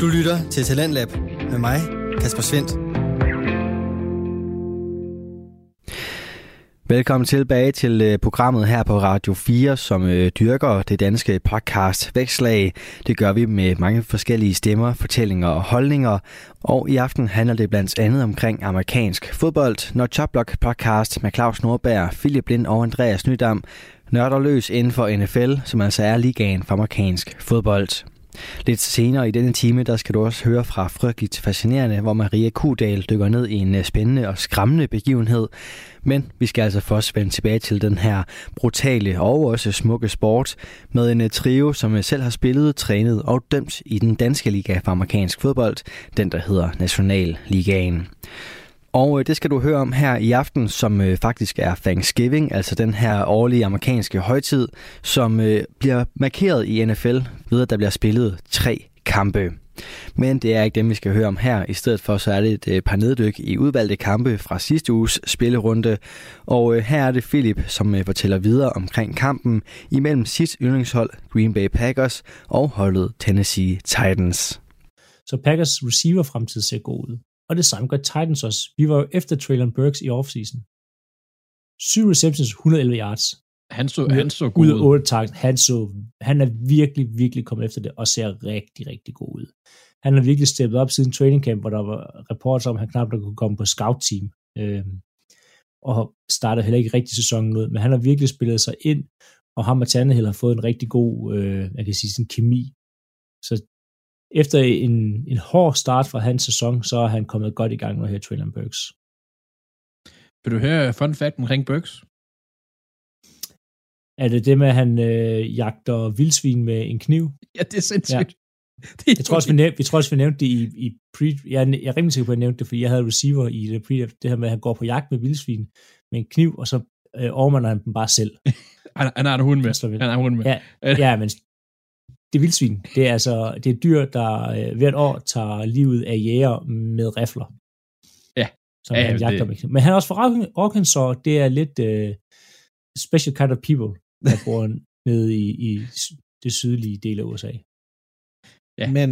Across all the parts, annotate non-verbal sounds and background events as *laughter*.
Du lytter til Talentlab med mig, Kasper Svendt. Velkommen tilbage til øh, programmet her på Radio 4, som øh, dyrker det danske podcast Vækslag. Det gør vi med mange forskellige stemmer, fortællinger og holdninger. Og i aften handler det blandt andet omkring amerikansk fodbold, når Choplock podcast med Claus Nordberg, Philip Lind og Andreas Nydam nørder løs inden for NFL, som altså er ligaen for amerikansk fodbold. Lidt senere i denne time, der skal du også høre fra Frygteligt Fascinerende, hvor Maria Kudal dykker ned i en øh, spændende og skræmmende begivenhed. Men vi skal altså først vende tilbage til den her brutale og også smukke sport med en øh, trio, som øh, selv har spillet, trænet og dømt i den danske liga for amerikansk fodbold, den der hedder Nationalligaen. Og øh, det skal du høre om her i aften, som øh, faktisk er Thanksgiving, altså den her årlige amerikanske højtid, som øh, bliver markeret i NFL ved, at der bliver spillet tre kampe. Men det er ikke dem, vi skal høre om her. I stedet for så er det et par neddyk i udvalgte kampe fra sidste uges spillerunde. Og her er det Philip, som fortæller videre omkring kampen imellem sit yndlingshold Green Bay Packers og holdet Tennessee Titans. Så Packers receiver fremtid ser god ud og det samme gør Titans også. Vi var jo efter Traylon Burks i offseason. 7 receptions, 111 yards. Han så, han så god ud. Ud 8 targets. Han, så, han er virkelig, virkelig kommet efter det, og ser rigtig, rigtig god ud. Han har virkelig steppet op siden training camp, hvor der var reporter om, at han knap kunne komme på scout-team. Øhm, og startede heller ikke rigtig sæsonen ud, men han har virkelig spillet sig ind, og ham og Tannehill har fået en rigtig god, øh, jeg kan sige, sådan kemi. Så efter en, en hård start fra hans sæson, så er han kommet godt i gang med her Traylon Burks. Vil du høre fun fact omkring Burks? Er det det med, at han øh, jagter vildsvin med en kniv? Ja, det er sindssygt. Ja. *laughs* Det jeg, tror også, vi nævnte, vi tror også, vi nævnte det i, i pre... Jeg er, jeg er rimelig sikker på, at jeg nævnte det, fordi jeg havde receiver i det pre det her med, at han går på jagt med vildsvin med en kniv, og så øh, overmander han dem bare selv. *laughs* han, han har en hund med. Han har en hund med. Ja, ja, men det er vildsvin. Det er altså det er dyr, der øh, hvert år tager livet af jæger med rifler. Ja. Som ja, han jagter det... Men han er også fra Arkansas, det er lidt uh, special kind of people, der *laughs* bor nede i, i det sydlige del af USA. Ja. Men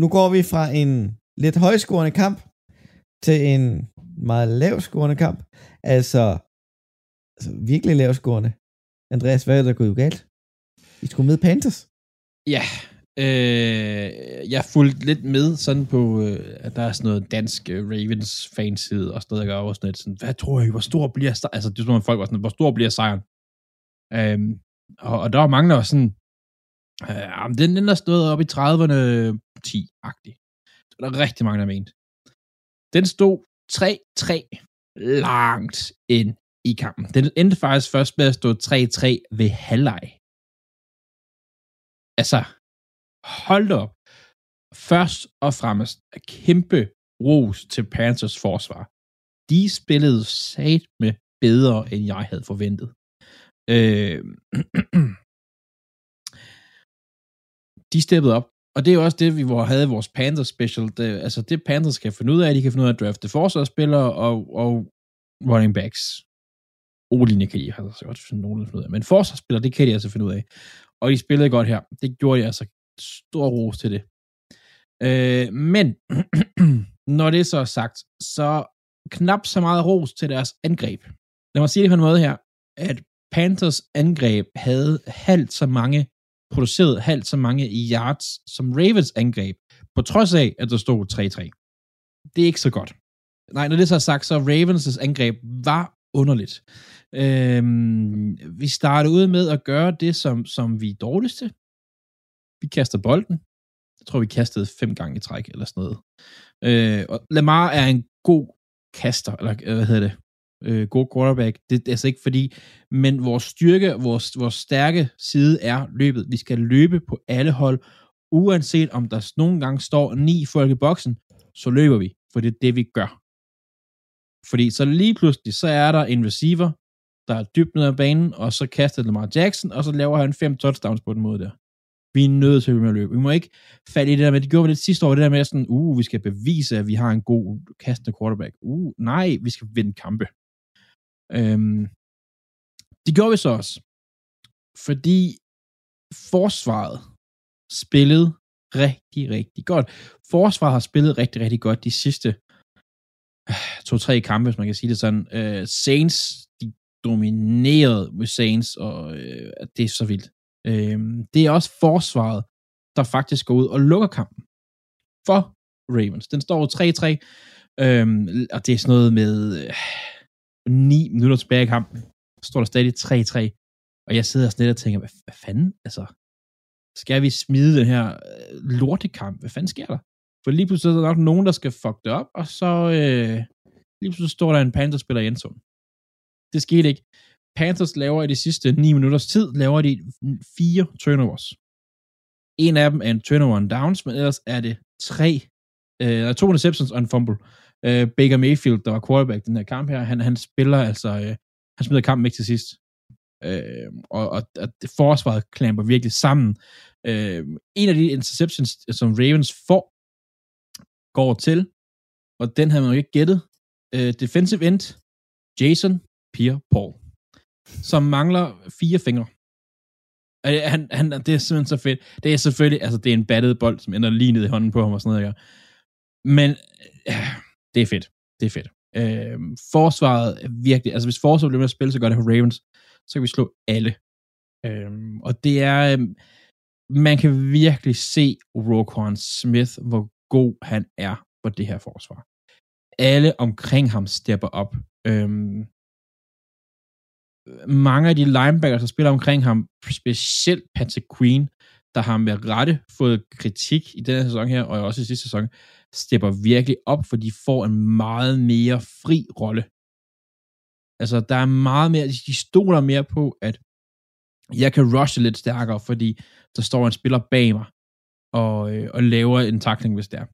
nu går vi fra en lidt højscorende kamp til en meget lavscorende kamp. Altså, altså virkelig lavscorende. Andreas, hvad er der gået galt? I skulle med Panthers. Ja, øh, jeg fulgte lidt med sådan på, øh, at der er sådan noget dansk øh, Ravens fanside og sådan noget, der gør også sådan, hvad tror I, hvor stor bliver sejren? Altså, det er sådan, folk var sådan, hvor stor bliver sejren? Øh, og, og der var mange, der var sådan, øh, den, den der stod op i 30'erne 10-agtig. Så der er rigtig mange, der mente. Den stod 3-3 langt ind i kampen. Den endte faktisk først med at stå 3-3 ved halvleg. Altså, hold op. Først og fremmest kæmpe ros til Panthers forsvar. De spillede sat med bedre, end jeg havde forventet. Øh, *clears throat* de steppede op, og det er jo også det, vi havde vores Panthers special. Det, altså det Panthers kan finde ud af, de kan finde ud af at drafte forsvarsspillere og, og running backs. O-linje kan de altså godt finde nogen finde ud af, men forsvarsspillere, det kan de altså finde ud af og de spillede godt her. Det gjorde jeg altså stor ros til det. Øh, men *clears throat* når det så er sagt, så knap så meget ros til deres angreb. Lad mig sige det på en måde her, at Panthers angreb havde halvt så mange, produceret halvt så mange yards som Ravens angreb, på trods af, at der stod 3-3. Det er ikke så godt. Nej, når det så er sagt, så Ravens' angreb var underligt. Øhm, vi starter ud med at gøre det, som, som vi er dårligste. Vi kaster bolden. Jeg tror, vi kastede fem gange i træk, eller sådan noget. Øh, og Lamar er en god kaster, eller øh, hvad hedder det? Øh, god quarterback. Det, det er altså ikke fordi, men vores styrke, vores, vores stærke side er løbet. Vi skal løbe på alle hold, uanset om der nogle gange står ni folk i boksen, så løber vi, for det er det, vi gør. Fordi så lige pludselig, så er der en receiver, der er dybt ned ad banen, og så kaster Lamar Jackson, og så laver han fem touchdowns på den måde der. Vi er nødt til at med at løbe. Vi må ikke falde i det der med, det gjorde vi lidt sidste år, det der med sådan, uh, vi skal bevise, at vi har en god kastende quarterback. Uh, nej, vi skal vinde kampe. Øhm, det gjorde vi så også. Fordi forsvaret spillede rigtig, rigtig godt. Forsvaret har spillet rigtig, rigtig godt de sidste to-tre kampe, hvis man kan sige det sådan. Øh, Saints, de dominerede med Saints, og øh, det er så vildt. Øh, det er også forsvaret, der faktisk går ud og lukker kampen for Ravens. Den står 3-3, øh, og det er sådan noget med øh, 9 minutter tilbage i kampen. Så står der stadig 3-3, og jeg sidder sådan lidt og tænker, hvad, hvad fanden, altså, skal vi smide den her øh, lortekamp? Hvad fanden sker der? For lige pludselig er der nok nogen, der skal fuck det op, og så øh, lige pludselig står der en Panthers-spiller i endzone. Det skete ikke. Panthers laver i de sidste 9 minutters tid, laver de fire turnovers. En af dem er en turnover and downs, men ellers er det tre, øh, to interceptions og en fumble. Øh, Baker Mayfield, der var quarterback den her kamp her, han, han spiller altså, øh, han smider kampen ikke til sidst. Øh, og, og, og forsvaret klamper virkelig sammen. Øh, en af de interceptions, som Ravens får, går til, og den havde man jo ikke gættet, øh, defensive end, Jason Pierre-Paul, som mangler fire fingre. Øh, han, han, det er simpelthen så fedt. Det er selvfølgelig, altså det er en battet bold, som ender lige ned i hånden på ham og sådan noget, ikke? Men øh, det er fedt. Det er fedt. Øh, forsvaret er virkelig, altså hvis forsvaret bliver med at spille, så godt af Ravens, så kan vi slå alle. Øh, og det er, øh, man kan virkelig se Roquan Smith, hvor god han er for det her forsvar. Alle omkring ham stepper op. Øhm, mange af de linebackers, der spiller omkring ham, specielt Patrick Queen, der har med rette fået kritik i denne sæson her, og også i sidste sæson, stepper virkelig op, for de får en meget mere fri rolle. Altså, der er meget mere, de stoler mere på, at jeg kan rushe lidt stærkere, fordi der står en spiller bag mig, og, øh, og laver en takling, hvis det er.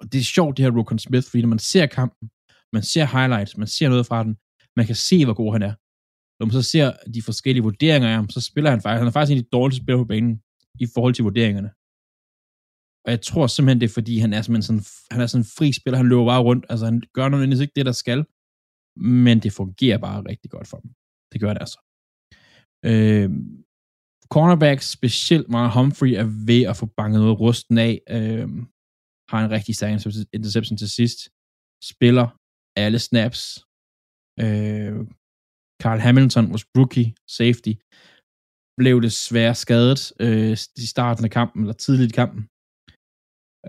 Og det er sjovt, det her Rokon Smith, fordi når man ser kampen, man ser highlights, man ser noget fra den, man kan se, hvor god han er. Når man så ser de forskellige vurderinger af ham, så spiller han faktisk, han er faktisk en af de dårligste spillere på banen i forhold til vurderingerne. Og jeg tror simpelthen, det er fordi, han er simpelthen sådan, han er sådan en fri spiller, han løber bare rundt, altså han gør nødvendigvis ikke det, der skal, men det fungerer bare rigtig godt for dem. Det gør det altså. Øh, cornerback, specielt meget Humphrey, er ved at få banket noget rusten af, øh, har en rigtig stærk interception til sidst, spiller alle snaps, øh, Carl Hamilton, vores rookie safety, blev desværre skadet øh, i starten af kampen, eller tidligt i kampen.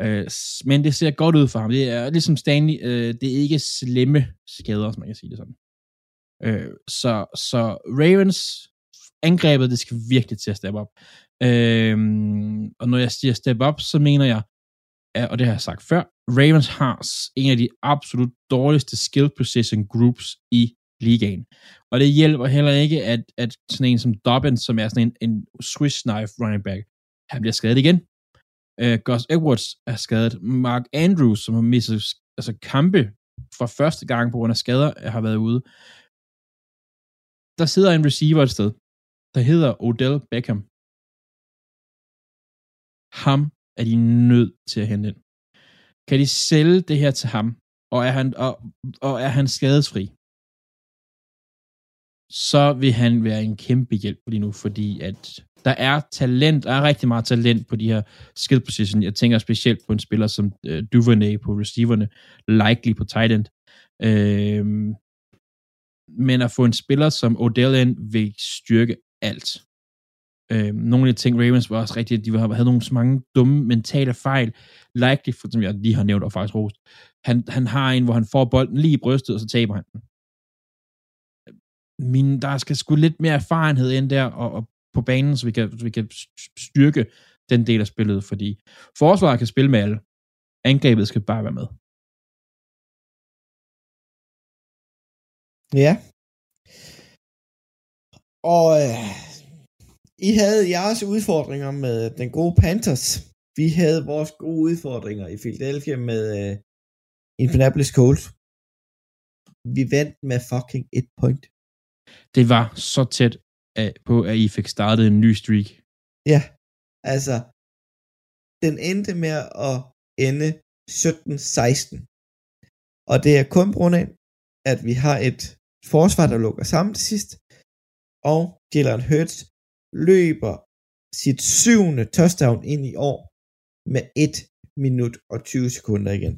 Øh, men det ser godt ud for ham. Det er ligesom Stanley, øh, det er ikke slemme skader, som man kan sige det sådan. Øh, så, så Ravens angrebet, det skal virkelig til at steppe op. Øhm, og når jeg siger step up, så mener jeg, og det har jeg sagt før, Ravens har en af de absolut dårligste skill position groups i ligaen. Og det hjælper heller ikke, at, at sådan en som Dobbins, som er sådan en, en Swiss knife running back, han bliver skadet igen. Uh, Gus Edwards er skadet. Mark Andrews, som har mistet altså, kampe for første gang på grund af skader, har været ude. Der sidder en receiver et sted, der hedder Odell Beckham. Ham er de nødt til at hente ind. Kan de sælge det her til ham, og er han, og, og er han skadesfri, så vil han være en kæmpe hjælp lige nu, fordi at der er talent, der er rigtig meget talent på de her skill position. Jeg tænker specielt på en spiller som øh, Duvernay på receiverne, likely på tight end. Øh, men at få en spiller som Odell ind vil styrke alt. Øh, nogle af de ting, Ravens var også rigtigt, de havde nogle så mange dumme mentale fejl. Likely, for, som jeg lige har nævnt og faktisk rost. Han, han har en, hvor han får bolden lige i brystet, og så taber han den min, der skal sgu lidt mere erfarenhed ind der og, og på banen, så vi, kan, så vi kan styrke den del af spillet, fordi forsvaret kan spille med alle. Angrebet skal bare være med. Ja. Og øh, I havde jeres udfordringer med den gode Panthers. Vi havde vores gode udfordringer i Philadelphia med øh, Indianapolis Colts. Vi vandt med fucking et point. Det var så tæt på, at I fik startet en ny streak. Ja, altså, den endte med at ende 17-16. Og det er kun grund af, at vi har et forsvar, der lukker sammen til sidst, og Jalen Hurts løber sit syvende touchdown ind i år med 1 minut og 20 sekunder igen.